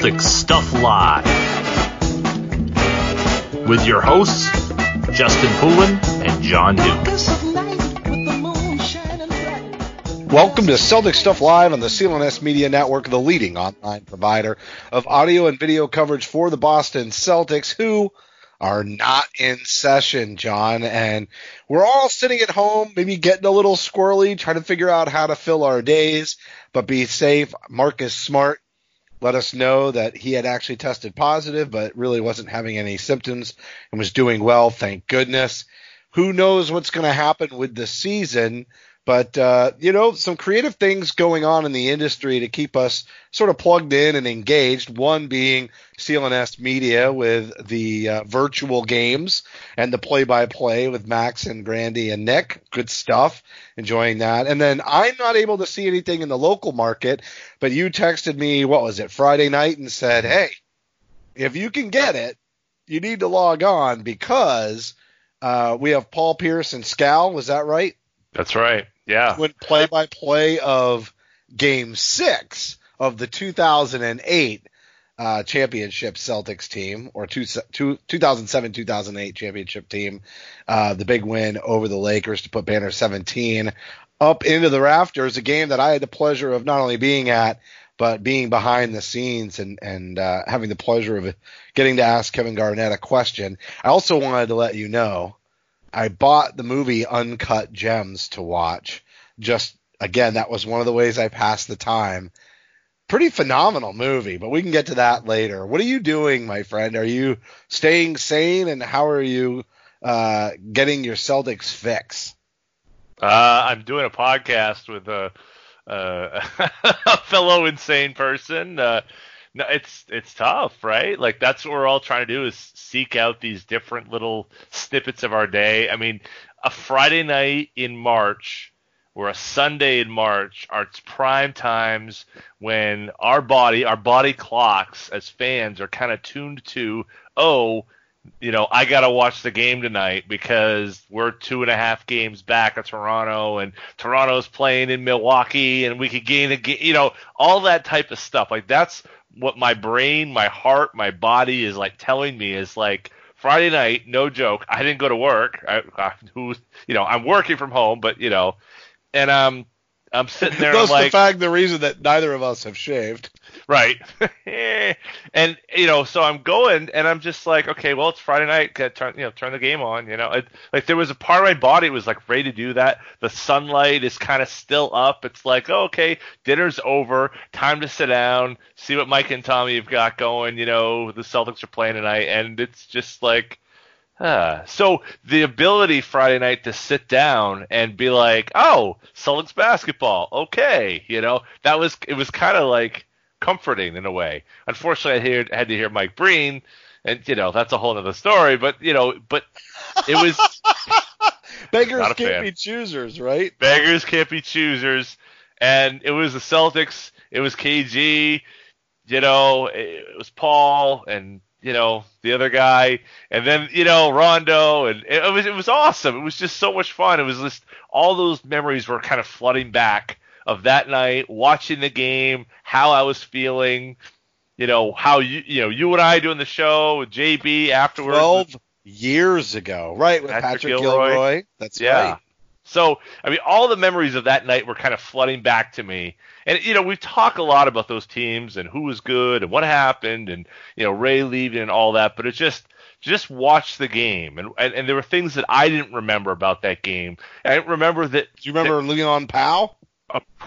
Celtics Stuff Live with your hosts, Justin Poulin and Jon Duke. Welcome to Celtics Stuff Live on the CLNS Media Network, the leading online provider of audio and video coverage for the Boston Celtics, who are not in session, Jon. And we're all sitting at home, maybe getting a little squirrely, trying to figure out how to fill our days, but be safe. Marcus Smart let us know that he had actually tested positive, but really wasn't having any symptoms and was doing well, thank goodness. Who knows what's going to happen with the season? But uh, you know, some creative things going on in the industry to keep us sort of plugged in and engaged. One being CLNS Media with the uh, virtual games and the play-by-play with Max and Grande and Nick. Good stuff. Enjoying that. And then I'm not able to see anything in the local market, but you texted me what was it Friday night and said, "Hey, if you can get it, you need to log on because." Uh, we have Paul Pierce and Scal. Was that right? That's right. Yeah. Went play by play of game six of the 2008 uh, championship Celtics team or two, two, 2007 2008 championship team. Uh, the big win over the Lakers to put Banner 17 up into the rafters. A game that I had the pleasure of not only being at, but being behind the scenes and and uh, having the pleasure of getting to ask Kevin Garnett a question. I also wanted to let you know I bought the movie Uncut Gems to watch. Just again, that was one of the ways I passed the time. Pretty phenomenal movie, but we can get to that later. What are you doing, my friend? Are you staying sane, and how are you uh, getting your Celtics fix? Uh, I'm doing a podcast with a, uh, a fellow insane person. No, it's it's tough, right? Like that's what we're all trying to do is seek out these different little snippets of our day. I mean, a Friday night in March or a Sunday in March are prime times when our body, our body clocks as fans are kind of tuned to, oh, you know, I got to watch the game tonight because we're two and a half games back of Toronto and Toronto's playing in Milwaukee and we could gain a game, you know, all that type of stuff. Like that's what my brain, my heart, my body is like telling me is like Friday night, no joke. I didn't go to work. I, I who, you know, I'm working from home, but you know, and um, I'm sitting there. That's like, the fact, the reason that neither of us have shaved. Right. and you know, so I'm going, and I'm just like, okay, well, it's Friday night. Turn, you know, turn the game on. You know, it, like there was a part of my body was like ready to do that. The sunlight is kind of still up. It's like, oh, okay, dinner's over. Time to sit down, see what Mike and Tommy have got going. You know, the Celtics are playing tonight, and it's just like uh, so the ability Friday night to sit down and be like, "Oh, Celtics basketball, okay," you know, that was it was kind of like comforting in a way. Unfortunately, I heard, had to hear Mike Breen, and you know that's a whole other story. But you know, but it was beggars can't fan. be choosers, right? Beggars can't be choosers, and it was the Celtics. It was KG. You know, it was Paul and you know the other guy, and then you know Rondo, and it was it was awesome. It was just so much fun. It was just all those memories were kind of flooding back of that night, watching the game, how I was feeling, you know how you you know you and I doing the show with JB afterwards. Twelve years ago, right? With Patrick, Patrick Gilroy. Gilroy. That's yeah. right. So, I mean, all the memories of that night were kind of flooding back to me. And, you know, we talk a lot about those teams and who was good and what happened and, you know, Ray leaving and all that, but it's just, just watch the game. And, and, and there were things that I didn't remember about that game. I remember that. Do you remember that, Leon Powell?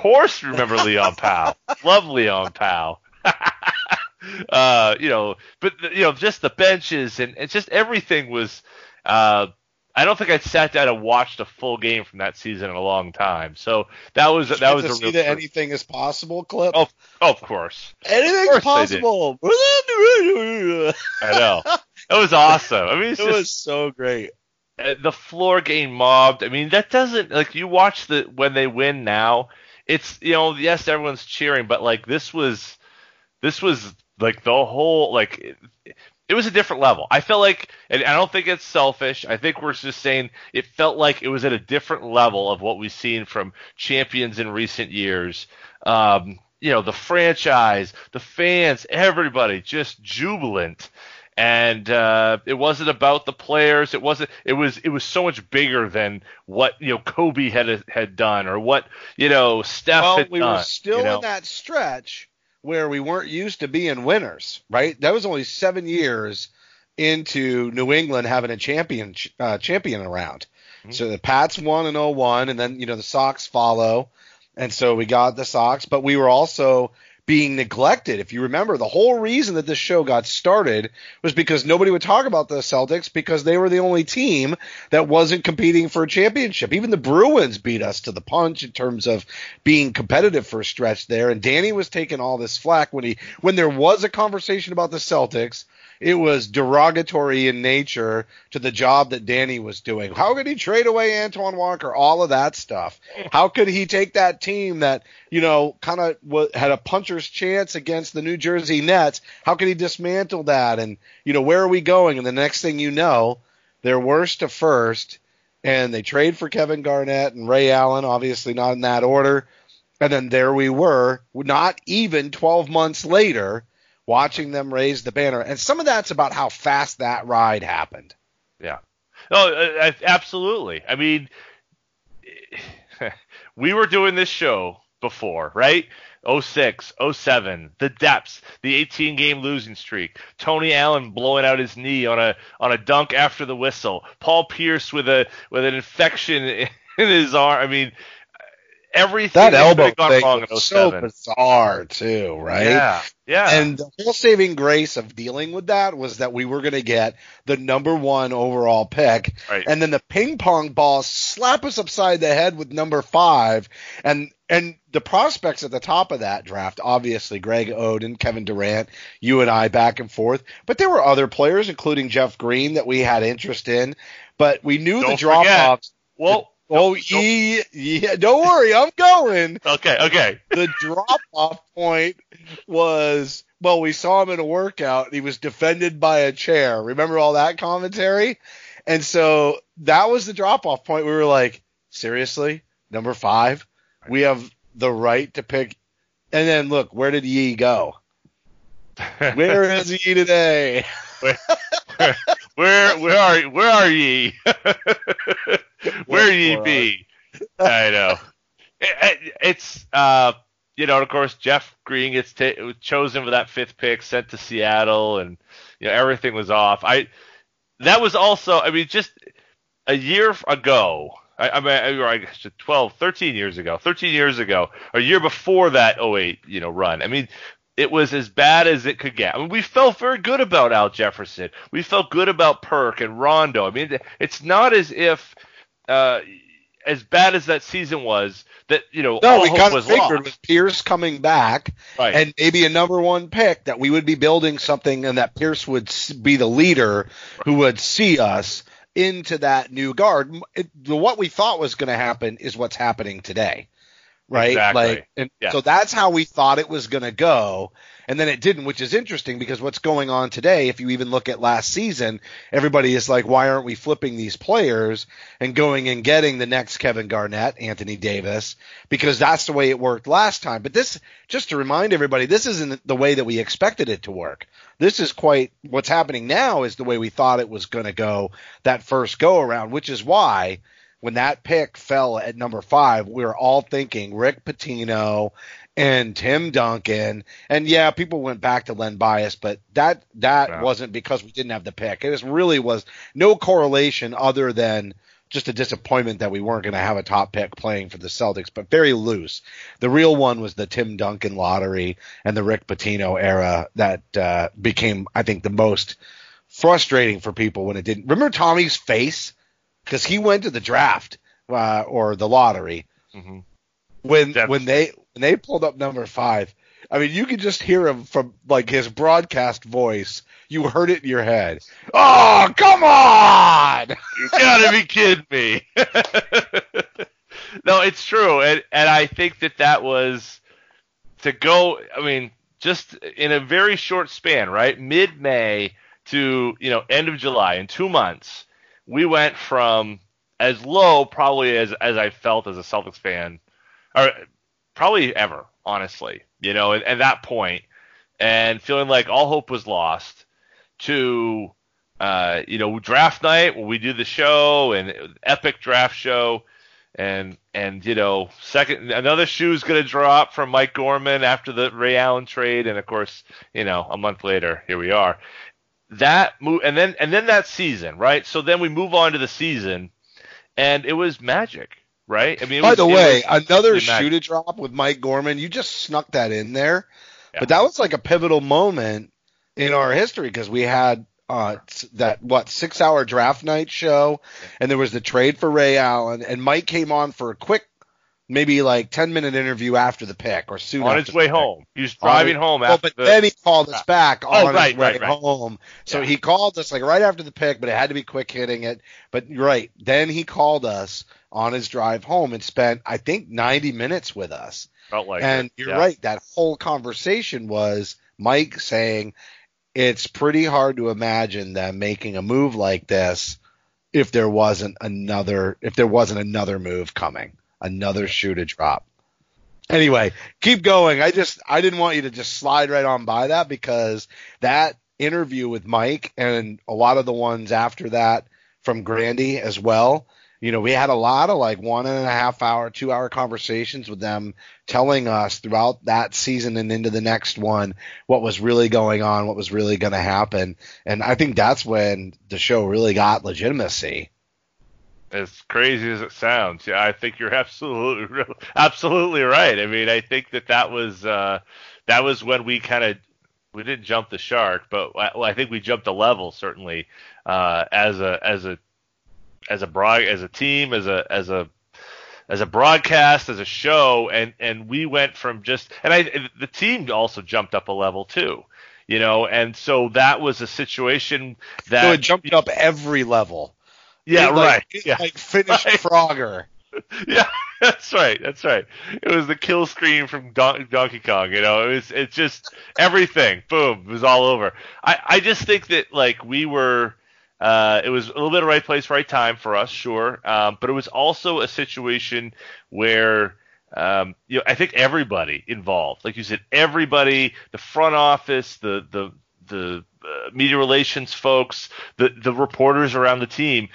Of course, remember Leon Powell. Love Leon Powell. uh, you know, but, you know, just the benches and, and just everything was, uh, I don't think I sat down and watched a full game from that season in a long time. So that was Did that was a see that anything is possible clip. Oh, oh of course, anything's possible. I know it was awesome. I mean, it just, was so great. Uh, the floor getting mobbed. I mean, that doesn't like you watch the when they win now. It's you know yes everyone's cheering, but like this was this was like the whole like it was a different level. I felt like, and I don't think it's selfish. I think we're just saying it felt like it was at a different level of what we've seen from champions in recent years. Um, you know, the franchise, the fans, everybody just jubilant. And uh, it wasn't about the players. It wasn't. It was. It was so much bigger than what you know Kobe had had done or what you know Steph well, had we done. were still you know? in that stretch where we weren't used to being winners, right? That was only seven years into New England having a champion uh, champion around. Mm-hmm. So the Pats won in 01, and then you know the Sox follow, and so we got the Sox, but we were also being neglected. If you remember, the whole reason that this show got started was because nobody would talk about the Celtics because they were the only team that wasn't competing for a championship. Even the Bruins beat us to the punch in terms of being competitive for a stretch there. And Danny was taking all this flack when he when there was a conversation about the Celtics it was derogatory in nature to the job that Danny was doing. How could he trade away Antoine Walker? All of that stuff. How could he take that team that, you know, kind of w- had a puncher's chance against the New Jersey Nets? How could he dismantle that? And, you know, where are we going? And the next thing you know, they're worst to first, and they trade for Kevin Garnett and Ray Allen, obviously not in that order. And then there we were, not even 12 months later watching them raise the banner. And some of that's about how fast that ride happened. Yeah. Oh, uh, absolutely. I mean, we were doing this show before, right? 06, 07, the depths, the 18 game losing streak, Tony Allen blowing out his knee on a on a dunk after the whistle, Paul Pierce with a with an infection in his arm. I mean, everything that elbow gone thing wrong was so oh bizarre too, right? Yeah, yeah. And the whole saving grace of dealing with that was that we were going to get the number one overall pick, Right. and then the ping pong ball slap us upside the head with number five, and and the prospects at the top of that draft, obviously Greg Oden, Kevin Durant, you and I back and forth, but there were other players, including Jeff Green, that we had interest in, but we knew the Don't drop offs. well, Oh, don't- yeah, yeah, don't worry, I'm going okay, okay. the drop off point was well, we saw him in a workout. And he was defended by a chair. Remember all that commentary? And so that was the drop off point. We were like, seriously, number five, we have the right to pick. And then look, where did Ye go? Where is he today? where where are where are ye? where ye be? I know. It- it- it's uh you know, of course, Jeff Green gets ta- chosen for that fifth pick, sent to Seattle, and you know everything was off. I that was also, I mean, just a year ago. I, I mean, or I guess 12, 13 years ago, 13 years ago, a year before that 08, you know, run. I mean, it was as bad as it could get. I mean, we felt very good about Al Jefferson. We felt good about Perk and Rondo. I mean, it's not as if, uh, as bad as that season was, that you know No, all we hope kind of was figured with Pierce coming back Right. and maybe a number one pick that we would be building something and that Pierce would be the leader who would see us into that new guard. It, what we thought was going to happen is what's happening today. Right? Exactly. Like, and so that's how we thought it was going to go. And then it didn't, which is interesting because what's going on today, if you even look at last season, everybody is like, why aren't we flipping these players and going and getting the next Kevin Garnett, Anthony Davis, because that's the way it worked last time. But this, just to remind everybody, this isn't the way that we expected it to work. This is quite what's happening now is the way we thought it was going to go that first go around, which is why when that pick fell at number five, we were all thinking Rick Pitino and Tim Duncan. And yeah, people went back to Len Bias, but that that wasn't because we didn't have the pick. It was really was no correlation other than just a disappointment that we weren't going to have a top pick playing for the Celtics, but very loose. The real one was the Tim Duncan lottery and the Rick Pitino era that uh, became, I think, the most frustrating for people when it didn't. Remember Tommy's face because he went to the draft uh, or the lottery Mhm. when That's- when they when they pulled up number five. I mean, you could just hear him from like his broadcast voice. You heard it in your head. Oh, come on! You gotta be kidding me. no, it's true, and and I think that that was to go. I mean, just in a very short span, right? Mid May to you know end of July in two months, we went from as low probably as as I felt as a Celtics fan, or probably ever. honestly. You know, at, at that point, and feeling like all hope was lost, to uh, you know, draft night when we do the show and epic draft show, and and you know, second another shoe's gonna drop from Mike Gorman after the Ray Allen trade, and of course, you know, a month later, here we are. That move, and then and then that season, right? So then we move on to the season, and it was magic, right? I mean, by was, the way, another shoe to drop with Mike Gorman. You just snuck that in there, yeah. but that was like a pivotal moment in our history because we had uh, that what six hour draft night show, and there was the trade for Ray Allen, and Mike came on for a quick, maybe like ten minute interview after the pick or soon on his way home. He was driving home well, after but the, then he called us back Oh, on right, his way right, right. home. So Yeah. he called us like right after the pick, but it had to be quick hitting it. But you're right, then he called us on his drive home and spent I think 90 minutes with us. felt like and it. you're Yeah. right. That whole conversation was Mike saying it's pretty hard to imagine them making a move like this if there wasn't another if there wasn't another move coming, another shoe to drop. Anyway, keep going. I just I didn't want you to just slide right on by that because that interview with Mike and a lot of the ones after that from Grande as well. You know, we had a lot of like one and a half hour, two hour conversations with them telling us throughout that season and into the next one what was really going on, what was really going to happen. And I think that's when the show really got legitimacy. As crazy as it sounds, yeah, I think you're absolutely absolutely right. I mean, I think that that was uh, that was when we kind of we didn't jump the shark, but I, well, I think we jumped a level certainly uh, as a as a as a broad as a team as a as a as a broadcast as a show and and we went from just and I the team also jumped up a level too you know and so that was a situation that So it jumped up every level. Yeah like, right yeah Like finished Right. Frogger. yeah, that's right. That's right. It was the kill screen from Don- Donkey Kong. You know, it was it's just everything. Boom, it was all over. I I just think that like we were. Uh, it was a little bit of right place, right time for us, sure. Um, but it was also a situation where um, you know I think everybody involved, like you said, everybody, the front office, the the the uh, media relations folks, the the reporters around the team.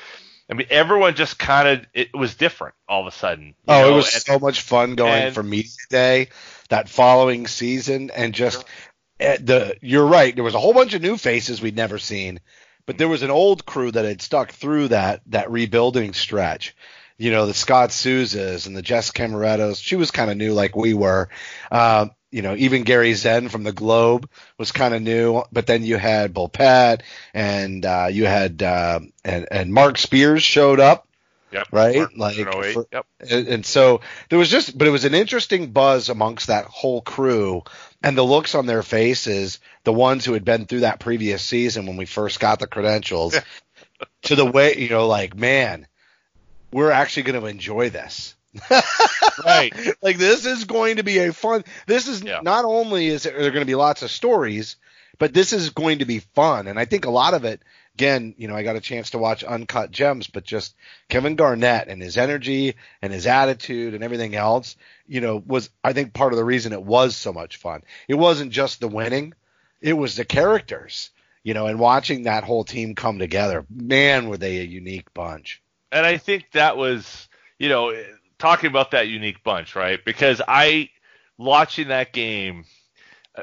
I mean, everyone just kind of it was different all of a sudden. Oh, know, it was and- so much fun going and- for media day that following season, and just eh, the. You're right. There was a whole bunch of new faces we'd never seen, but there was an old crew that had stuck through that that rebuilding stretch. You know, the Scott Souzas and the Jess Cameratos. She was kind of new, like we were. Um, you know, even Gary Dzen from the Globe was kind of new, but then you had Bulpett and uh, you had uh, and and Marc Spears showed up Yep. right? Martin Like, for- yep. and, and so there was just, but it was an interesting buzz amongst that whole crew, and the looks on their faces, the ones who had been through that previous season when we first got the credentials, to the way you know, like man, we're actually going to enjoy this. Right. like this is going to be a fun. This is Yeah. not only is there going to be lots of stories, but this is going to be fun. And I think a lot of it, again, you know, I got a chance to watch Uncut Gems, but just Kevin Garnett and his energy and his attitude and everything else, you know, was I think part of the reason it was so much fun. It wasn't just the winning, it was the characters. You know, and watching that whole team come together, man, were they a unique bunch. and I think that was, you know, talking about that unique bunch, right? Because I, watching that game, uh,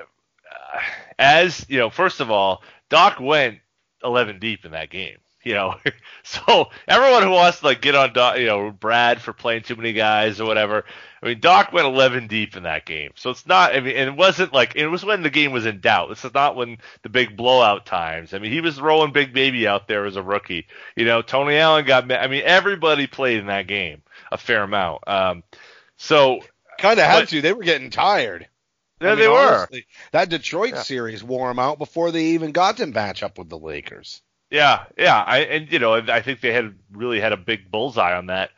as you know, first of all, Doc went 11 deep in that game. You know, so everyone who wants to like get on Doc, you know, Brad for playing too many guys or whatever. I mean, Doc went 11 deep in that game, so it's not. I mean, it wasn't like it was when the game was in doubt. This is not when the big blowout times. I mean, he was rolling Big Baby out there as a rookie. You know, Tony Allen got. I mean, everybody played in that game a fair amount. Um, so Kind of had But- to. They were getting tired. there I mean, they were. honestly, that Detroit Yeah. series wore them out before they even got to match up with the Lakers. Yeah, yeah. I and you know I think they had really had a big bullseye on that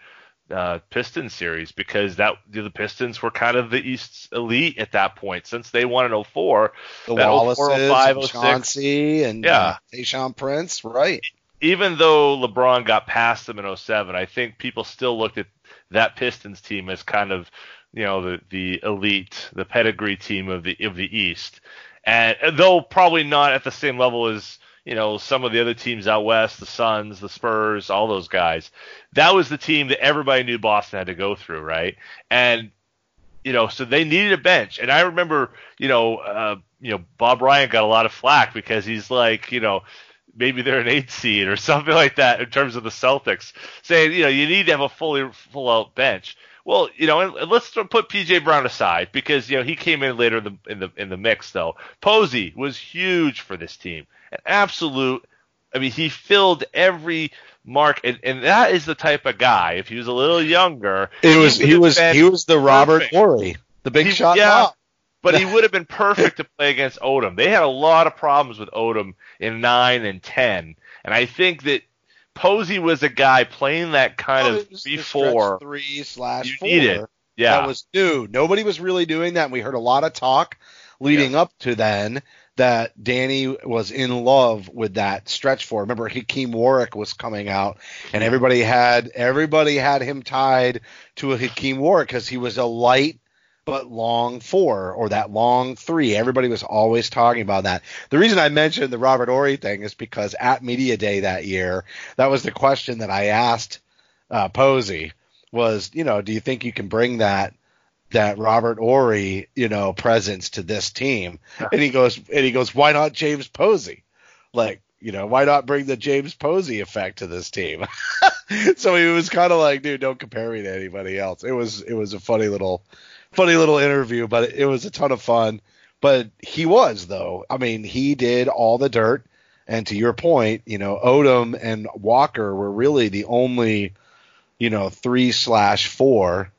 uh, Pistons series because that the Pistons were kind of the East's elite at that point since they won in 04. The That Wallaces, 04, 05, and 06. Chauncey, and Yeah. uh, Tayshaun Prince, right? Even though LeBron got past them in 07, I think people still looked at that Pistons team as kind of you know the the elite, the pedigree team of the of the East, and though probably not at the same level as you know some of the other teams out west, the Suns, the Spurs, all those guys. That was the team that everybody knew Boston had to go through, right? And you know, so they needed a bench. And I remember, you know, uh, you know, Bob Ryan got a lot of flack because he's like, you know, maybe they're an eight seed or something like that in terms of the Celtics, saying, you know, you need to have a fully full out bench. Well, you know, and, and let's put PJ Brown aside because you know he came in later in the in the in the mix though. Posey was huge for this team, an absolute. I mean, he filled every mark, and, and that is the type of guy. If he was a little younger, It was he would was he was the Robert. Horry, the big He- shot. yeah. But he would have been perfect to play against Odom. They had a lot of problems with Odom in nine and ten, and I think that Posey was a guy playing that kind Well, of the three stretch four. three slash You four. Yeah, That was new. Nobody was really doing that. And we heard a lot of talk leading up to then that Danny was in love with that stretch four. Remember Hakim Warrick was coming out and everybody had everybody had him tied to a Hakim Warrick because he was a light but long four or that long three. Everybody was always talking about that. The reason I mentioned the Robert Horry thing is because at Media Day that year, that was the question that I asked uh, Posey was, you know, do you think you can bring that that Robert Horry, you know, presence to this team? And he goes, and he goes, why not James Posey? Like, you know, why not bring the James Posey effect to this team? so he was kind of like, dude, don't compare me to anybody else. It was it was a funny little funny little interview, but it was a ton of fun. But he was though. I mean, he did all the dirt. And to your point, you know, Odom and Walker were really the only, you know, three slash four,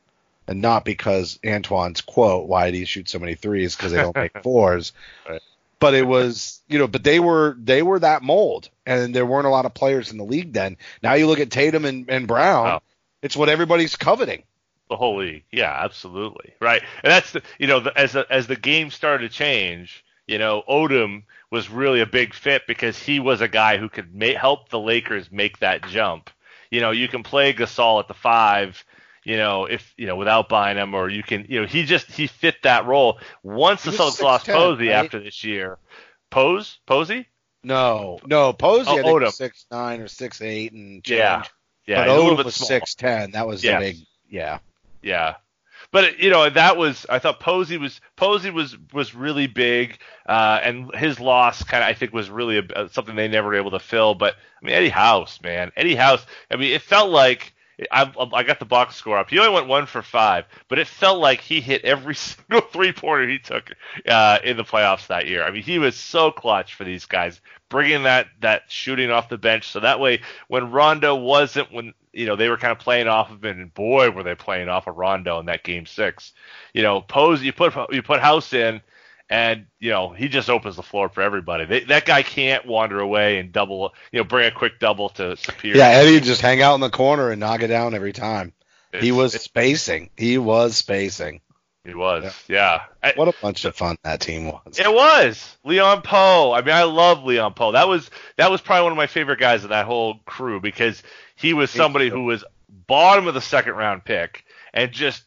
and not because Antoine's quote, "Why do you shoot so many threes? Because they don't make fours." Right. But it was, you know, but they were they were that mold, and there weren't a lot of players in the league then. Now you look at Tatum and, and Brown, Wow. it's what everybody's coveting. The whole league. Yeah, absolutely. Right. And that's the, you know, the, as the, as the game started to change, you know, Odom was really a big fit because he was a guy who could ma- help the Lakers make that jump. You know, you can play Gasol at the five, you know, if you know without buying him, or you can, you know, he just he fit that role. Once He the Celtics lost Posey right? after this year, Pose Posey, No, no, Posey Oh, I think Odom. was six nine or six eight and change. yeah, yeah, but he's a little Odom was six ten. That was Yes. the big, yeah. Yeah. But you know that was I thought Posey was Posey was was really big, uh, and his loss kind of I think was really a, something they never were able to fill. But I mean Eddie House, man, Eddie House. I mean it felt like I, I got the box score up. He only went one for five, but it felt like he hit every single three pointer he took uh, in the playoffs that year. I mean he was so clutch for these guys, bringing that that shooting off the bench. So that way when Rondo wasn't when you know they were kind of playing off of him, and boy were they playing off of Rondo in that game six. You know, pose you put you put House in, and you know he just opens the floor for everybody. They, that guy can't wander away and double, you know, bring a quick double to Superior. Yeah, Eddie would just hang out in the corner and knock it down every time. he was spacing. He was spacing. he was, yeah. I- What a bunch of fun that team was. It was Leon Powe. I mean, I love Leon Powe. That was that was probably one of my favorite guys of that whole crew because he was somebody who was bottom of the second round pick and just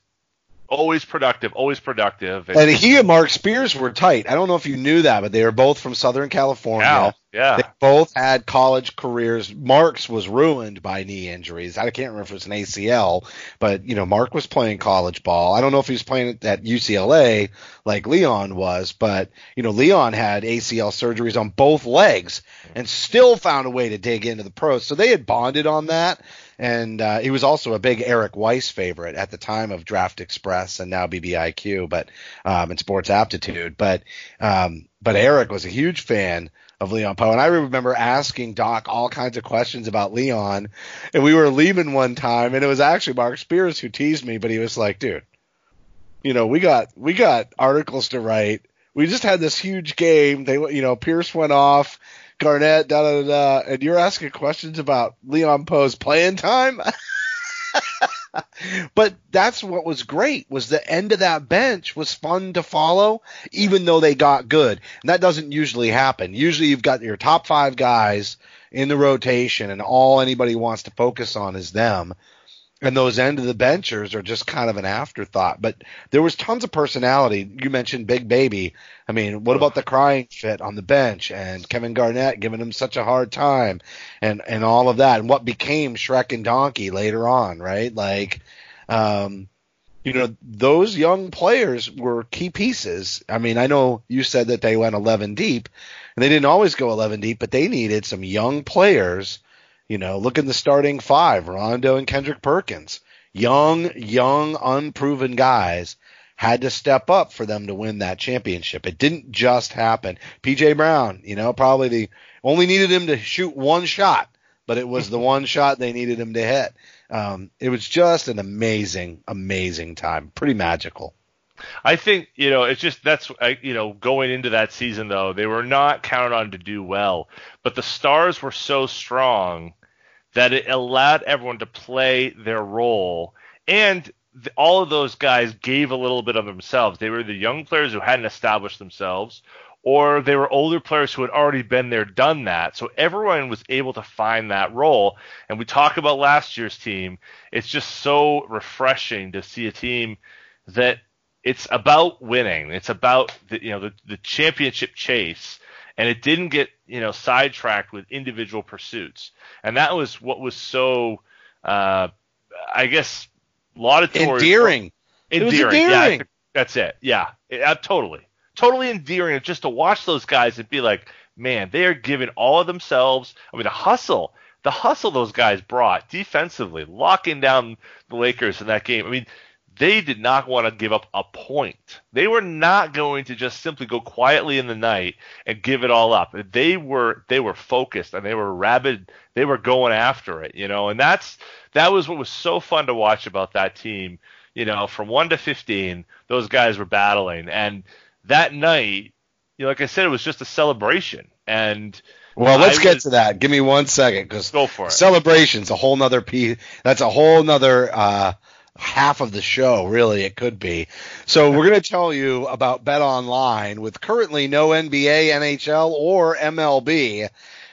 always productive, always productive. And he and Marc Spears were tight. I don't know if you knew that, but they were both from Southern California. yeah, yeah. They both had college careers. Marc's was ruined by knee injuries. I can't remember if it was an ACL, but you know, Mark was playing college ball. I don't know if he was playing at UCLA like Leon was, but you know, Leon had ACL surgeries on both legs and still found a way to dig into the pros. So they had bonded on that. And uh, he was also a big Eric Weiss favorite at the time of Draft Express and now BBIQ, but um, Sports Aptitude. But um, but Eric was a huge fan of Leon Powe. And I remember asking Doc all kinds of questions about Leon. And we were leaving one time, and it was actually Marc Spears who teased me, but he was like, dude, you know, we got we got articles to write. We just had this huge game. They, you know, Pierce went off, Garnett, da da da, and you're asking questions about Leon Powe's playing time. but that's what was great was the end of that bench was fun to follow even though they got good. And that doesn't usually happen. Usually you've got your top five guys in the rotation and all anybody wants to focus on is them and those end of the benchers are just kind of an afterthought. But there was tons of personality. You mentioned Big Baby. I mean, what about the crying fit on the bench and Kevin Garnett giving him such a hard time and and all of that and what became Shrek and Donkey later on, right? Like um you know, those young players were key pieces. I mean, I know you said that they went 11 deep, and they didn't always go 11 deep, but they needed some young players you know, look at the starting five, Rondo and Kendrick Perkins. Young, young, unproven guys had to step up for them to win that championship. It didn't just happen. PJ Brown, you know, probably the only needed him to shoot one shot, but it was the one shot they needed him to hit. Um, it was just an amazing, amazing time. Pretty magical. I think you know it's just that's you know going into that season though they were not counted on to do well, but the stars were so strong that it allowed everyone to play their role and the, all of those guys gave a little bit of themselves. They were the young players who hadn't established themselves, or they were older players who had already been there, done that. So everyone was able to find that role. And we talk about last year's team. It's just so refreshing to see a team that it's about winning. It's about the, you know the, the championship chase and it didn't get you know sidetracked with individual pursuits, and that was what was so, uh, I guess, laudatory. Endearing. Endearing. endearing. Yeah, that's it. Yeah, it, uh, totally, totally endearing. Just to watch those guys and be like, man, they are giving all of themselves. I mean, the hustle. The hustle those guys brought defensively, locking down the Lakers in that game. I mean, they did not want to give up a point. They were not going to just simply go quietly in the night and give it all up. They were they were focused and they were rabid. They were going after it, you know. And that's that was what was so fun to watch about that team. You know, from one to fifteen, those guys were battling, and that night, you know, like I said, it was just a celebration. And well, let's I get to that. Give me one second, because go for it. Celebration's a whole nother piece. That's a whole nother. Uh, half of the show, really, it could be. So we're going to tell you about Bet Online with currently no NBA, NHL, or MLB.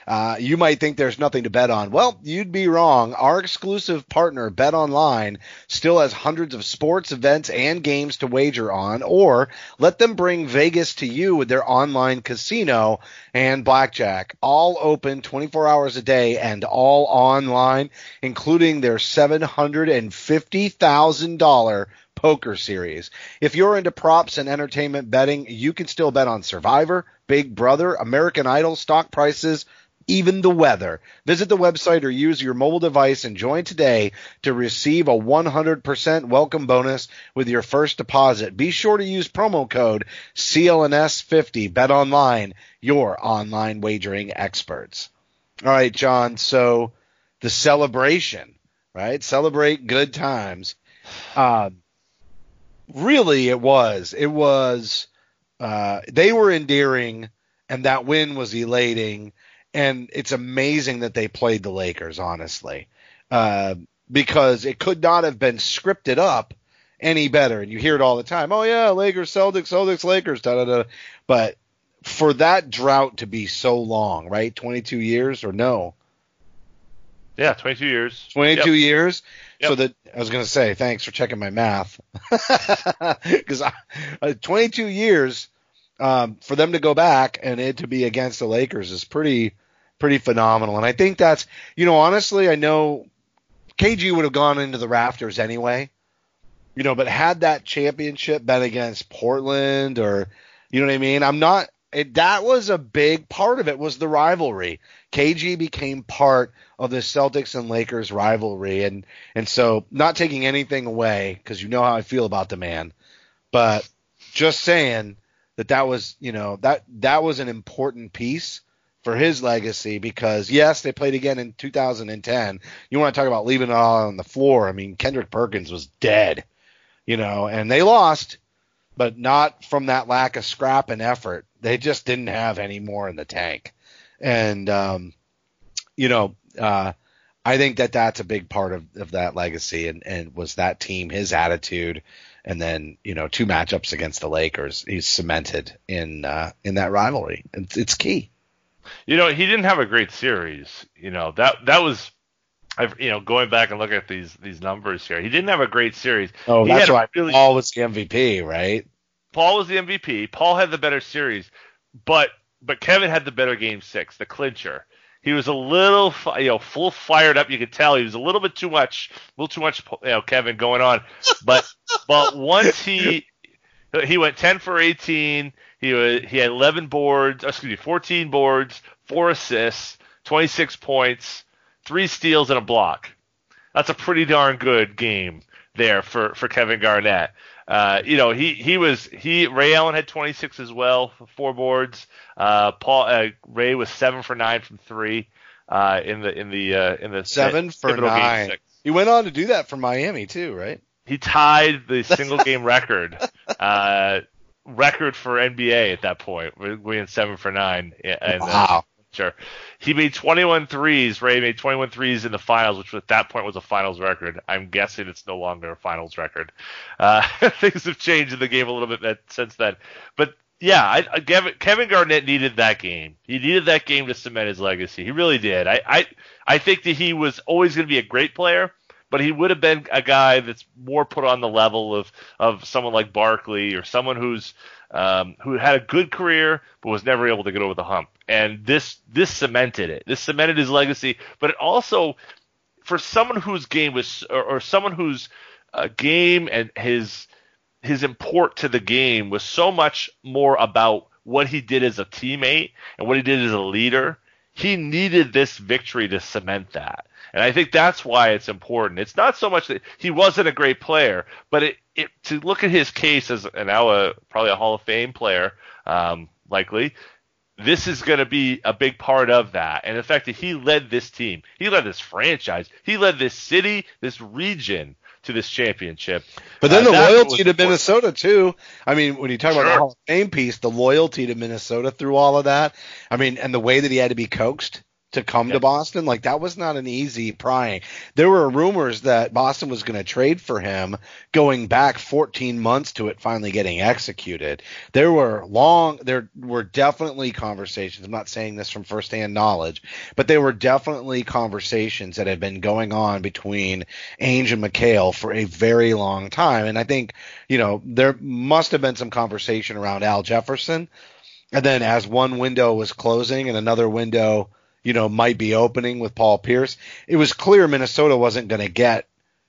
Uh, you might think there's nothing to bet on. Well, you'd be wrong. Our exclusive partner, Bet Online, still has hundreds of sports, events, and games to wager on, or let them bring Vegas to you with their online casino and blackjack. All open 24 hours a day and all online, including their $750,000 poker series. If you're into props and entertainment betting, you can still bet on Survivor, Big Brother, American Idol, stock prices, even the weather. Visit the website or use your mobile device and join today to receive a 100% welcome bonus with your first deposit. Be sure to use promo code CLNS50. Bet online, your online wagering experts. All right, Jon. So the celebration, right? Celebrate good times. Uh, really, it was. It was. Uh, they were endearing, and that win was elating and it's amazing that they played the Lakers, honestly, uh, because it could not have been scripted up any better. And you hear it all the time. Oh yeah, Lakers, Celtics, Celtics, Lakers, da da da. But for that drought to be so long, right? 22 years or no? Yeah, 22 years. 22 yep. years. Yep. So that I was going to say, thanks for checking my math, because uh, 22 years um, for them to go back and it to be against the Lakers is pretty pretty phenomenal. And I think that's you know honestly I know KG would have gone into the rafters anyway, you know, but had that championship been against Portland or you know what I mean, I'm not. It, that was a big part of it was the rivalry. KG became part of the Celtics and Lakers rivalry, and and so not taking anything away because you know how I feel about the man, but just saying that that was you know that that was an important piece for his legacy because yes, they played again in 2010. You want to talk about leaving it all on the floor? I mean, Kendrick Perkins was dead, you know, and they lost, but not from that lack of scrap and effort. They just didn't have any more in the tank, and um, you know, uh, I think that that's a big part of, of that legacy, and and was that team, his attitude, and then you know two matchups against the Lakers, he's cemented in uh, in that rivalry. It's, it's key. You know, he didn't have a great series. You know that that was I've you know going back and looking at these these numbers here, he didn't have a great series. Oh, He that's why really- Paul was the MVP, right? Paul was the MVP. Paul had the better series, but but Kevin had the better game six, the clincher. He was a little, you know, full fired up. You could tell he was a little bit too much, a little too much, you know, Kevin going on. But but once he he went 10 for 18. He was, he had 11 boards, excuse me, 14 boards, four assists, 26 points, three steals and a block. That's a pretty darn good game there for for Kevin Garnett. Uh, you know, he he was he Ray Allen had 26 as well, four boards. Uh, Paul uh, Ray was seven for nine from three uh, in the in the uh, in the Seven for nine. He went on to do that for Miami too, right? He tied the single game record uh, record for NBA at that point, winning seven for nine. And, uh, Wow. Sure. He made 21 threes. Ray made 21 threes in the finals, which at that point was a finals record. I'm guessing it's no longer a finals record. Uh, things have changed in the game a little bit that, since then. But yeah, I, I, Kevin, Kevin Garnett needed that game. He needed that game to cement his legacy. He really did. I, I, I think that he was always going to be a great player, but he would have been a guy that's more put on the level of, of someone like Barkley or someone who's um, who had a good career but was never able to get over the hump. And this this cemented it. This cemented his legacy, but it also for someone whose game was or, or someone whose uh, game and his his import to the game was so much more about what he did as a teammate and what he did as a leader. He needed this victory to cement that. And I think that's why it's important. It's not so much that he wasn't a great player, but it, it to look at his case as a, now probably a Hall of Fame player, um, likely. This is going to be a big part of that, and the fact that he led this team, he led this franchise, he led this city, this region to this championship. But then Uh, the loyalty to important. Minnesota too. I mean, when you talk about the Sure. Hall of Fame piece, the loyalty to Minnesota through all of that. I mean, and the way that he had to be coaxed to come to Boston, like that was not an easy prying. There were rumors that Boston was going to trade for him going back 14 months to it finally getting executed. There were long, there were definitely conversations. I'm not saying this from firsthand knowledge, but there were definitely conversations that had been going on between Ainge and McHale for a very long time. And I think, you know, there must have been some conversation around Al Jefferson. And then as one window was closing and another window, you know, might be opening with Paul Pierce, it was clear Minnesota wasn't going to get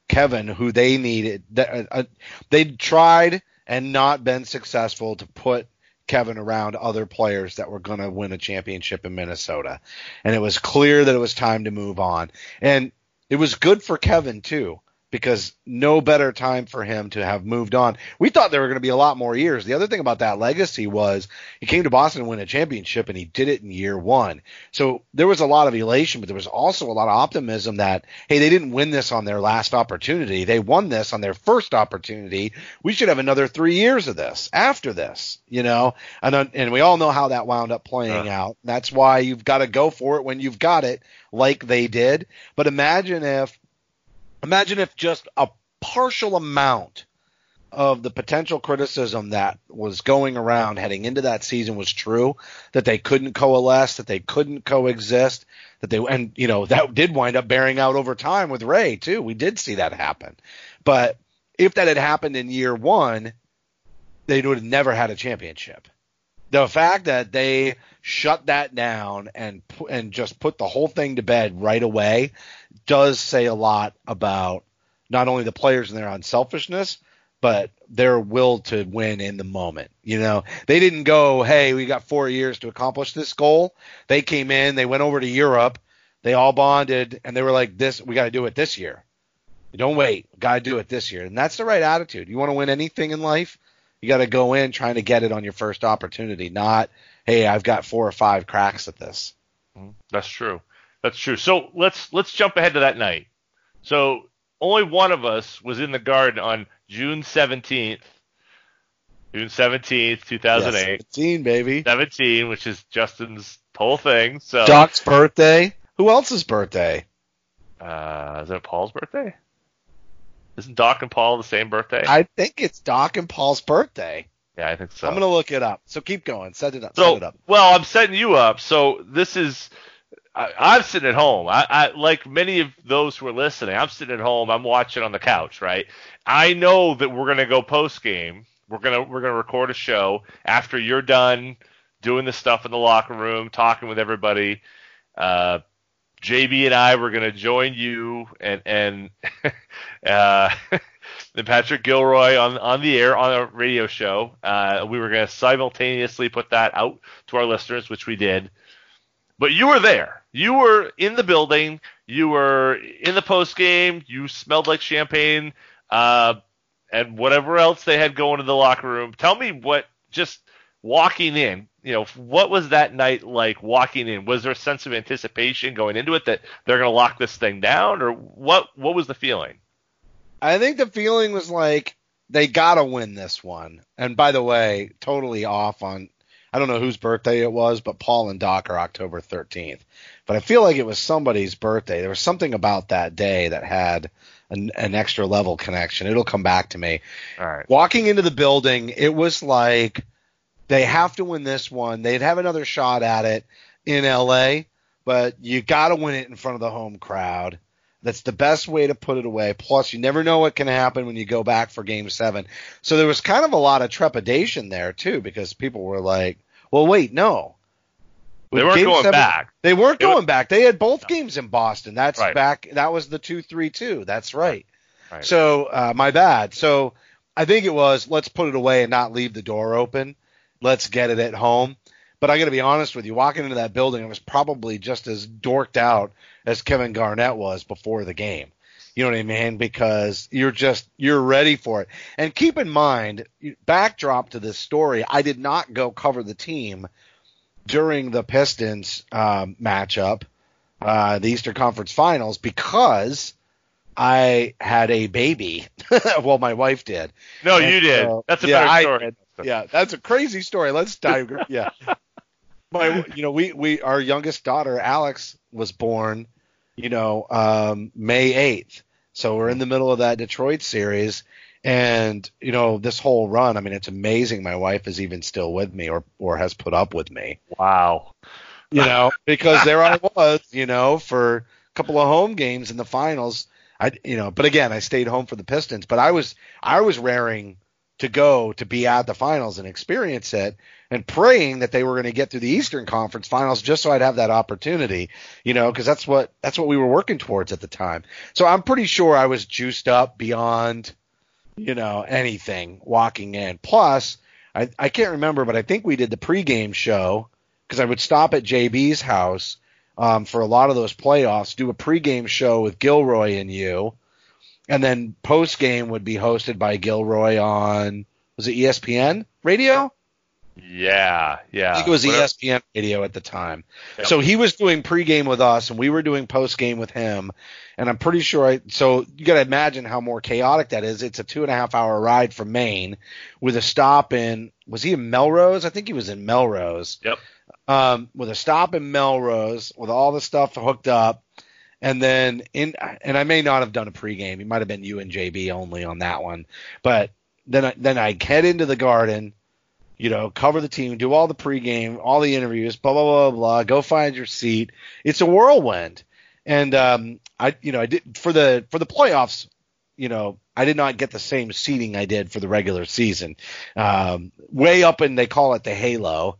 Kevin, who they needed. Uh, They'd tried and not been successful to put Kevin around other players that were going to win a championship in Minnesota. And it was clear that it was time to move on. And it was good for Kevin, too, because no better time for him to have moved on. We thought there were going to be a lot more years. The other thing about that legacy was he came to Boston to win a championship and he did it in year one. So there was a lot of elation, but there was also a lot of optimism that, hey, they didn't win this on their last opportunity. They won this on their first opportunity. We should have another three years of this after this, you know? And, uh, and we all know how that wound up playing Yeah. out. That's why you've got to go for it when you've got it, like they did. But imagine if imagine if just a partial amount of the potential criticism that was going around heading into that season was true that they couldn't coalesce that they couldn't coexist that they and you know that did wind up bearing out over time with Ray too. We did see that happen. But if that had happened in year 1 they would have never had a championship. The fact that they shut that down and and just put the whole thing to bed right away does say a lot about not only the players and their unselfishness, but their will to win in the moment. You know, they didn't go, "Hey, we got 4 years to accomplish this goal." They came in, they went over to Europe, they all bonded and they were like, "This we got to do it this year." Don't wait, got to do it this year. And that's the right attitude. You want to win anything in life, you got to go in trying to get it on your first opportunity, not, "Hey, I've got four or five cracks at this." That's true. That's true. So let's let's jump ahead to that night. So only one of us was in the garden on June seventeenth, June seventeenth, two thousand eight. 17, baby. 17, which is Justin's whole thing. So Doc's birthday. Who else's birthday? uh, is it Paul's birthday? Isn't Doc and Paul the same birthday? I think it's Doc and Paul's birthday. Yeah, I think so. I'm gonna look it up. So keep going. Set it up. So, Set it up. well, I'm setting you up. So this is I, am sitting at home. I, I like many of those who are listening. I'm sitting at home. I'm watching on the couch, right? I know that we're gonna go post game. We're gonna we're gonna record a show after you're done doing the stuff in the locker room, talking with everybody. Uh, JB and I were gonna join you and and uh, and Patrick Gilroy on on the air on a radio show. Uh, we were gonna simultaneously put that out to our listeners, which we did. But you were there. You were in the building. You were in the post game. You smelled like champagne, uh, and whatever else they had going in the locker room. Tell me what just walking in. You know, what was that night like walking in? Was there a sense of anticipation going into it that they're going to lock this thing down, or what? What was the feeling? I think the feeling was like they got to win this one. And by the way, totally off on I don't know whose birthday it was, but Paul and Doc are October 13th. But I feel like it was somebody's birthday. There was something about that day that had an, an extra level connection. It'll come back to me. All right. Walking into the building, it was like they have to win this one. They'd have another shot at it in LA, but you got to win it in front of the home crowd. That's the best way to put it away. Plus, you never know what can happen when you go back for game seven. So there was kind of a lot of trepidation there too, because people were like, well, wait, no. With they weren't going seven, back. They weren't they going were, back. They had both no. games in Boston. That's right. back. That was the two three two. That's right. right. So uh, my bad. So I think it was let's put it away and not leave the door open. Let's get it at home. But I got to be honest with you, walking into that building, I was probably just as dorked out as Kevin Garnett was before the game. You know what I mean? Because you're just you're ready for it. And keep in mind, backdrop to this story, I did not go cover the team during the Pistons um, matchup, uh, the Eastern Conference Finals, because I had a baby. well, my wife did. No, and, you did. That's a yeah, better story. I, yeah, that's a crazy story. Let's dive. yeah, my, you know, we we our youngest daughter Alex was born, you know, um, May eighth. So we're in the middle of that Detroit series, and you know, this whole run. I mean, it's amazing. My wife is even still with me, or or has put up with me. Wow. You know, because there I was, you know, for a couple of home games in the finals. I, you know, but again, I stayed home for the Pistons. But I was I was raring to go to be at the finals and experience it and praying that they were going to get through the Eastern Conference Finals just so I'd have that opportunity, you know, because that's what that's what we were working towards at the time. So I'm pretty sure I was juiced up beyond, you know, anything walking in. Plus, I I can't remember, but I think we did the pregame show because I would stop at JB's house um, for a lot of those playoffs, do a pregame show with Gilroy and you, and then post game would be hosted by Gilroy on was it ESPN radio? Yeah, yeah. I think it was Whatever. ESPN radio at the time. Yep. So he was doing pregame with us, and we were doing postgame with him. And I'm pretty sure. I, so you got to imagine how more chaotic that is. It's a two and a half hour ride from Maine, with a stop in. Was he in Melrose? I think he was in Melrose. Yep. Um, with a stop in Melrose, with all the stuff hooked up, and then in. And I may not have done a pregame. It might have been you and JB only on that one, but then I, then I head into the Garden you know, cover the team, do all the pregame, all the interviews, blah blah blah blah. Go find your seat. It's a whirlwind, and um, I, you know, I did for the for the playoffs. You know, I did not get the same seating I did for the regular season. Um, way up in they call it the halo,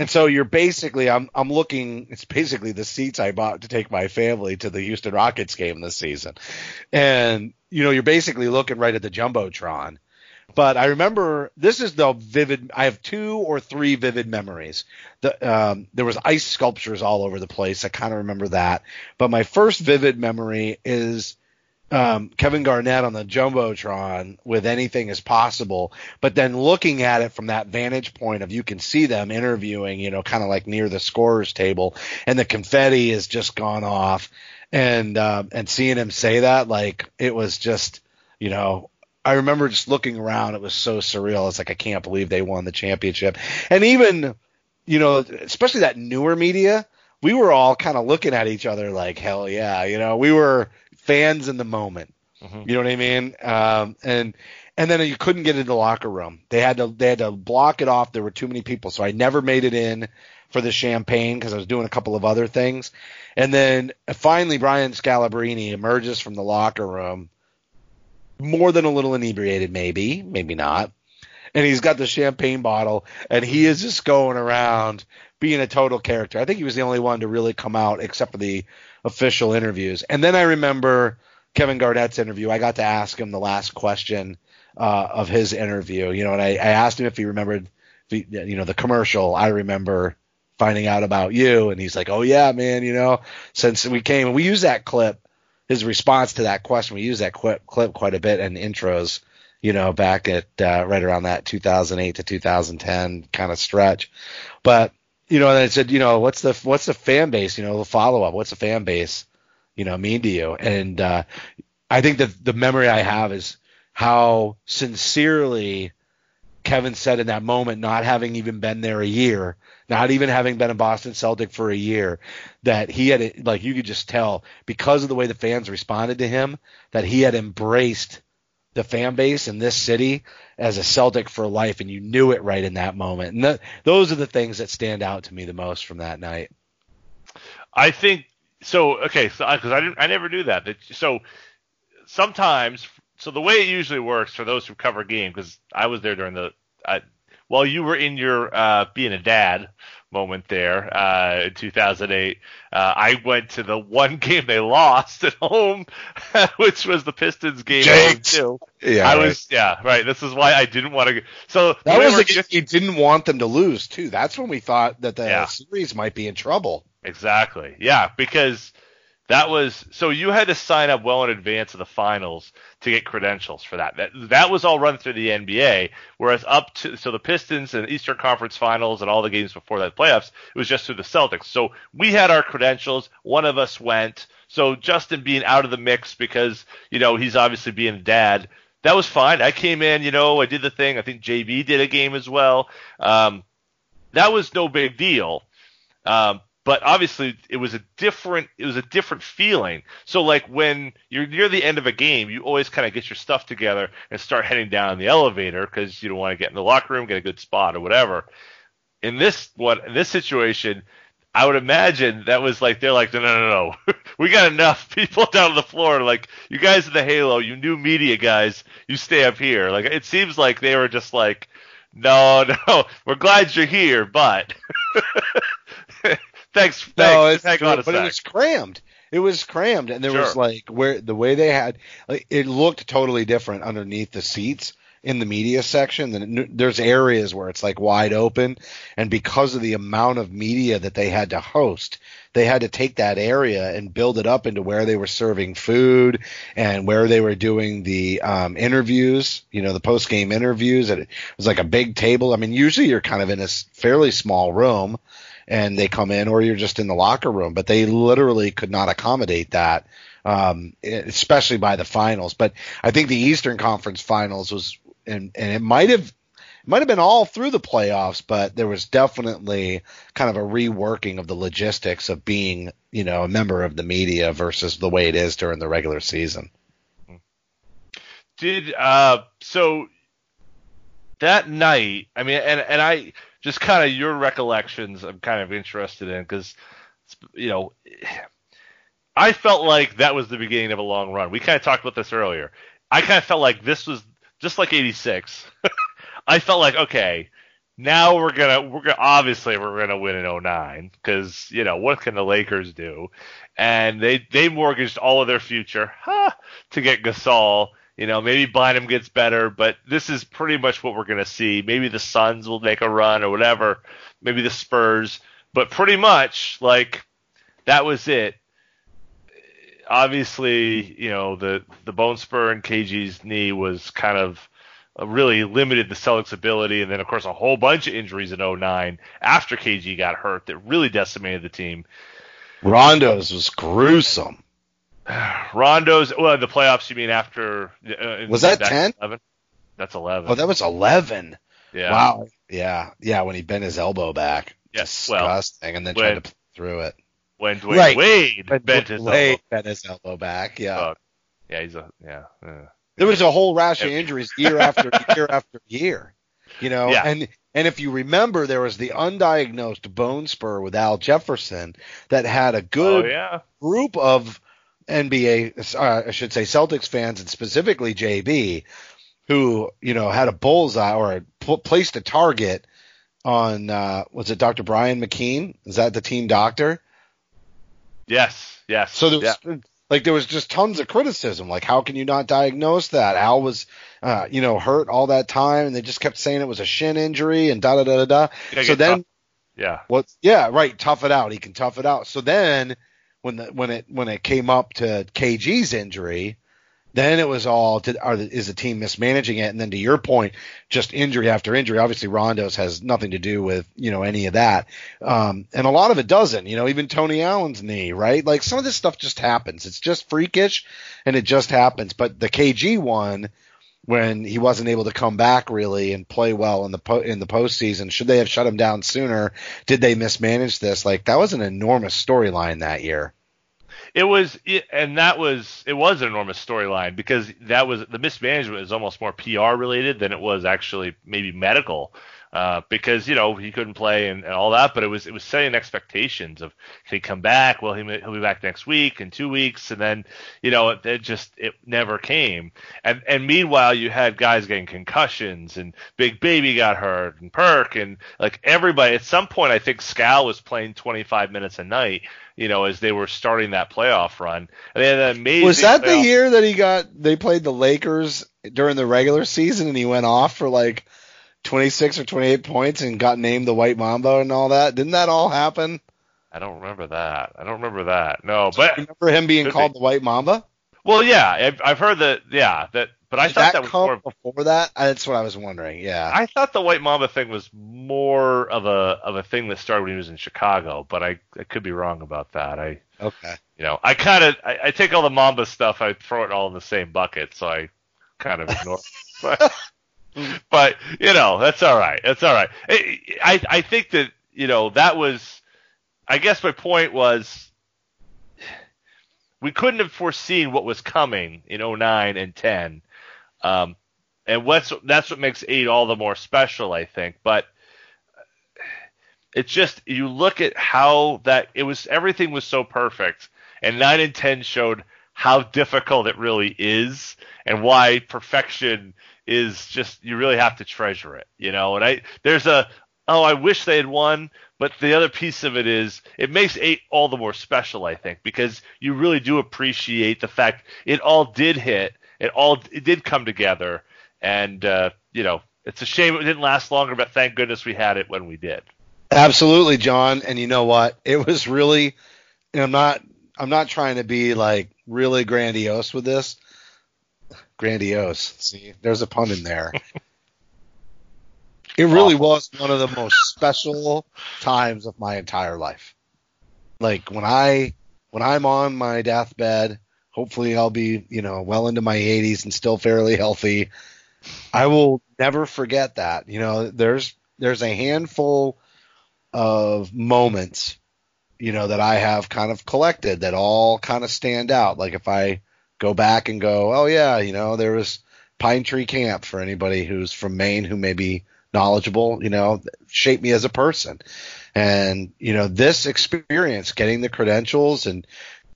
and so you're basically I'm I'm looking. It's basically the seats I bought to take my family to the Houston Rockets game this season, and you know, you're basically looking right at the jumbotron but I remember this is the vivid. I have two or three vivid memories. The, um, there was ice sculptures all over the place. I kind of remember that. But my first vivid memory is um, Kevin Garnett on the jumbotron with anything is possible, but then looking at it from that vantage point of you can see them interviewing, you know, kind of like near the scorers table, and the confetti has just gone off, and um, and seeing him say that, like it was just, you know, I remember just looking around. It was so surreal. It's like I can't believe they won the championship. And even, you know, especially that newer media, we were all kind of looking at each other like, hell yeah, you know, we were fans in the moment. Mm-hmm. You know what I mean? Um, and and then you couldn't get into the locker room. They had to they had to block it off. There were too many people, so I never made it in for the champagne because I was doing a couple of other things. And then finally, Brian Scalabrine emerges from the locker room, more than a little inebriated, maybe, maybe not. And he's got the champagne bottle, and he is just going around being a total character. I think he was the only one to really come out, except for the official interviews. And then I remember Kevin Garnett's interview. I got to ask him the last question uh, of his interview, you know, and I, I asked him if he remembered, the, you know, the commercial. I remember finding out about you, and he's like, "Oh yeah, man, you know, since we came we use that clip, his response to that question, we use that clip, clip quite a bit in intros." You know, back at uh, right around that 2008 to 2010 kind of stretch, but you know, and I said, you know, what's the what's the fan base? You know, the follow up. What's the fan base? You know, mean to you? And uh, I think that the memory I have is how sincerely Kevin said in that moment, not having even been there a year, not even having been a Boston Celtic for a year, that he had, like, you could just tell because of the way the fans responded to him, that he had embraced the fan base in this city as a Celtic for life, and you knew it right in that moment. And th- those are the things that stand out to me the most from that night. I think so. Okay, so because I, didn't, I never knew that. So sometimes so the way it usually works for those who cover game, because I was there during the, uh, while you were in your uh, being a dad moment there uh, in 2008, uh, I went to the one game they lost at home, which was the Pistons game. Too. Yeah, I right. was. Yeah, right. This is why I didn't want to. So that was like just, you didn't want them to lose too. That's when we thought that the yeah. series might be in trouble. Exactly. Yeah, because that was so you had to sign up well in advance of the finals to get credentials for that. That that was all run through the NBA. Whereas up to so the Pistons and Eastern Conference Finals and all the games before that playoffs, it was just through the Celtics. So we had our credentials. One of us went. So Justin being out of the mix because you know he's obviously being dad. That was fine. I came in, you know, I did the thing. I think JB did a game as well. Um, that was no big deal. Um, but obviously it was a different it was a different feeling. So like when you're near the end of a game, you always kind of get your stuff together and start heading down the elevator because you don't want to get in the locker room, get a good spot or whatever. In this what in this situation, I would imagine that was like they're like no no no no we got enough people down on the floor like you guys in the Halo you new media guys you stay up here like it seems like they were just like no no we're glad you're here but thanks. thanks. No, it's Hang true, but it was crammed. It was crammed, and there sure. was like where the way they had like, it looked totally different underneath the seats in the media section. Then there's areas where it's like wide open, and because of the amount of media that they had to host, they had to take that area and build it up into where they were serving food and where they were doing the um, interviews. You know, the post game interviews. It was like a big table. I mean, usually you're kind of in a fairly small room and they come in, or you're just in the locker room. But they literally could not accommodate that, um, especially by the finals. But I think the Eastern Conference Finals was, and and it might have. It might have been all through the playoffs, but there was definitely kind of a reworking of the logistics of being, you know, a member of the media versus the way it is during the regular season. Did uh so that night, I mean, and and I just kind of your recollections. I'm kind of interested in because you know I felt like that was the beginning of a long run. We kind of talked about this earlier. I kind of felt like this was just like '86. I felt like okay, now we're gonna we're gonna obviously we're gonna win in 09 because you know what can the Lakers do? And they they mortgaged all of their future huh, to get Gasol you know, maybe Bynum gets better, but this is pretty much what we're going to see. Maybe the Suns will make a run or whatever. Maybe the Spurs, but pretty much like that was it. Obviously, you know, the the bone spur in KG's knee was kind of uh, really limited the Celtics' ability, and then of course a whole bunch of injuries in 09 after KG got hurt that really decimated the team. Rondo's was gruesome. Rondo's well the playoffs. You mean after? Uh, was that ten? That's eleven. Oh, that was eleven. Yeah. Wow. Yeah. Yeah. When he bent his elbow back. Yes. Disgusting. Well, and then when, tried to pull through it. When Dwyane right. Wade when bent his Wade elbow. bent his elbow back. Yeah. Uh, Yeah, he's a yeah. yeah. There was a whole rash of injuries year after year after year. You know, Yeah. and and if you remember, there was the undiagnosed bone spur with Al Jefferson that had a good Oh yeah. group of NBA, uh, I should say Celtics fans, and specifically JB, who you know had a bullseye or pl- placed a target on uh, was it Dr. Brian McKeon? Is that the team doctor? Yes. Yes. So there yeah. was like there was just tons of criticism. Like, how can you not diagnose that? Al was, uh, you know, hurt all that time, and they just kept saying it was a shin injury and da da da da da. So then, tough. Yeah. what? Yeah, right. Tough it out. He can tough it out. So then, when the when it when it came up to KG's injury, then it was all did, are, is the team mismanaging it? And then to your point, just injury after injury. Obviously, Rondo's has nothing to do with you know any of that, um, and a lot of it doesn't. You know, even Tony Allen's knee, right? Like some of this stuff just happens. It's just freakish, and it just happens. But the KG one, when he wasn't able to come back really and play well in the po- in the postseason, should they have shut him down sooner? Did they mismanage this? Like that was an enormous storyline that year. It was, and that was, it was an enormous storyline because that was the mismanagement is almost more PR related than it was actually maybe medical, uh, because you know he couldn't play and, and all that, but it was it was setting expectations of can he come back? Well, he may- he'll be back next week in two weeks, and then you know it, it just it never came. And and meanwhile, you had guys getting concussions, and Big Baby got hurt, and Perk, and like everybody. At some point, I think Scal was playing 25 minutes a night you know, as they were starting that playoff run. And they had an amazing Was that the year that he got? They played the Lakers during the regular season, and he went off for like twenty six or twenty eight points and got named the White Mamba and all that. Didn't that all happen? I don't remember that. I don't remember that. No, but Remember him being called be. the White Mamba? well, yeah, I've, I've heard that. Yeah, that. But I Did thought that, that was more. before that? That's what I was wondering. Yeah. I thought the White Mamba thing was more of a of a thing that started when he was in Chicago, but I, I could be wrong about that. I okay. you know I kind of I, I take all the Mamba stuff, I throw it all in the same bucket, so I kind of ignore. but, but you know that's all right. That's all right. I I think that you know that was. I guess my point was we couldn't have foreseen what was coming in 09 and 10. Um, and what's that's what makes eight all the more special, I think. But it's just you look at how that it was everything was so perfect, and nine and ten showed how difficult it really is, and why perfection is just you really have to treasure it, you know. And I there's a oh I wish they had won, but the other piece of it is it makes eight all the more special, I think, because you really do appreciate the fact it all did hit, it all it did come together, and uh, you know it's a shame it didn't last longer, but thank goodness we had it when we did. Absolutely, Jon. And you know what? It was really. I'm not. I'm not trying to be like really grandiose with this. Grandiose. See, there's a pun in there. It really Awful. was one of the most special times of my entire life. Like when I when I'm on my deathbed, hopefully I'll be, you know, well into my 80s and still fairly healthy. I will never forget that. You know, there's there's a handful of moments, you know, that I have kind of collected that all kind of stand out. Like if I go back and go, oh yeah, you know, there was Pine Tree Camp for anybody who's from Maine who may be knowledgeable, you know, shaped me as a person. And, you know, this experience, getting the credentials and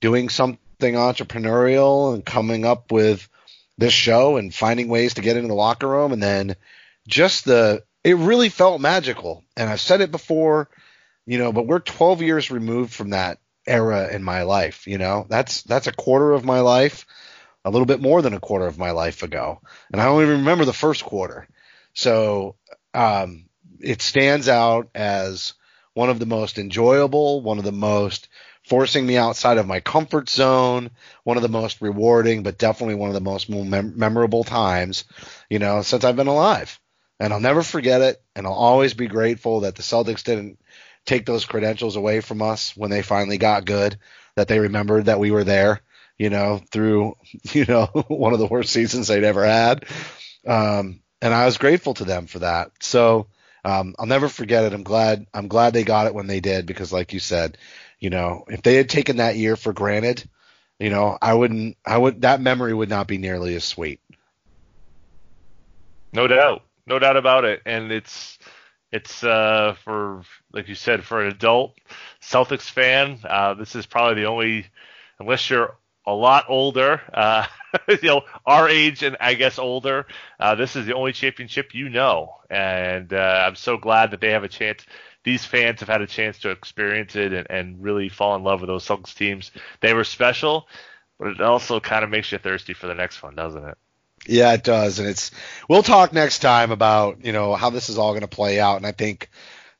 doing something entrepreneurial and coming up with this show and finding ways to get into the locker room and then just the it really felt magical. And I've said it before, you know, but we're 12 years removed from that era in my life, you know. That's that's a quarter of my life, a little bit more than a quarter of my life ago. And I don't even remember the first quarter. So, um it stands out as one of the most enjoyable, one of the most forcing me outside of my comfort zone, one of the most rewarding, but definitely one of the most mem- memorable times, you know, since I've been alive. And I'll never forget it. And I'll always be grateful that the Celtics didn't take those credentials away from us when they finally got good, that they remembered that we were there, you know, through, you know, one of the worst seasons they'd ever had. Um, and I was grateful to them for that. So, um, I'll never forget it. I'm glad, I'm glad they got it when they did because like you said, you know, if they had taken that year for granted, you know, I wouldn't, I would, that memory would not be nearly as sweet. No doubt, no doubt about it, and it's it's uh, for like you said for an adult Celtics fan. Uh, this is probably the only, unless you're a lot older, uh, you know, our age and I guess older. Uh, this is the only championship you know, and uh, I'm so glad that they have a chance. These fans have had a chance to experience it and, and really fall in love with those Celtics teams. They were special, but it also kind of makes you thirsty for the next one, doesn't it? Yeah, it does, and it's. We'll talk next time about you know how this is all going to play out, and I think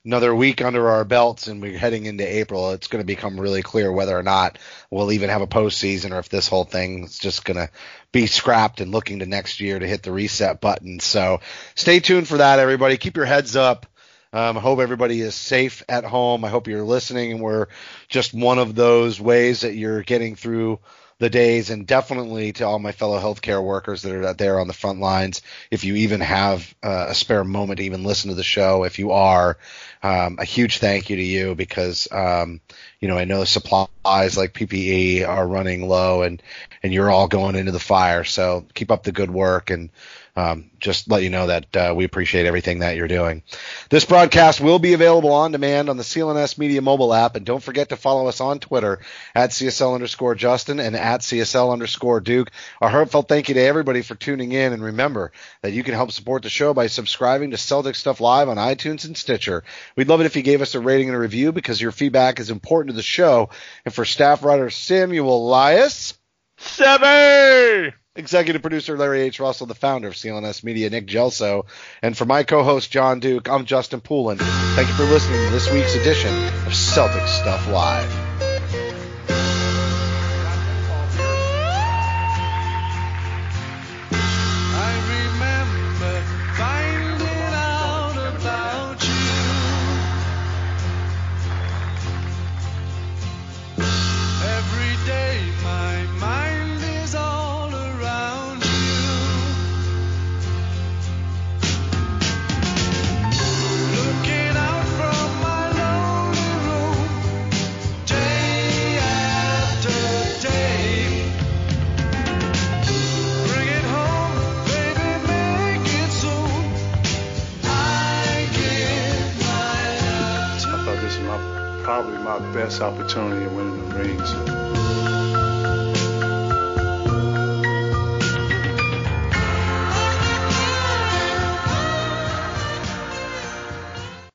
another week under our belts and we're heading into April, it's going to become really clear whether or not we'll even have a postseason or if this whole thing is just going to be scrapped and looking to next year to hit the reset button. So stay tuned for that, everybody. Keep your heads up. Um, I hope everybody is safe at home. I hope you're listening and we're just one of those ways that you're getting through the days and definitely to all my fellow healthcare workers that are out there on the front lines. If you even have uh, a spare moment to even listen to the show, if you are, um, a huge thank you to you because um, you know I know supplies like PPE are running low and and you're all going into the fire. So keep up the good work and um, just let you know that uh, we appreciate everything that you're doing. This broadcast will be available on demand on the CLNS Media mobile app, and don't forget to follow us on Twitter at CSL underscore Justin and at CSL underscore Duke. Our heartfelt thank you to everybody for tuning in, and remember that you can help support the show by subscribing to Celtics Stuff Live on iTunes and Stitcher. We'd love it if you gave us a rating and a review because your feedback is important to the show. And for staff writer Samuel Elias, Seven. Executive producer Larry H. Russell, the founder of CLNS Media, Nick Gelso, and for my co-host Jon Duke, I'm Justin Poulin. Thank you for listening to this week's edition of Celtics Stuff Live. Probably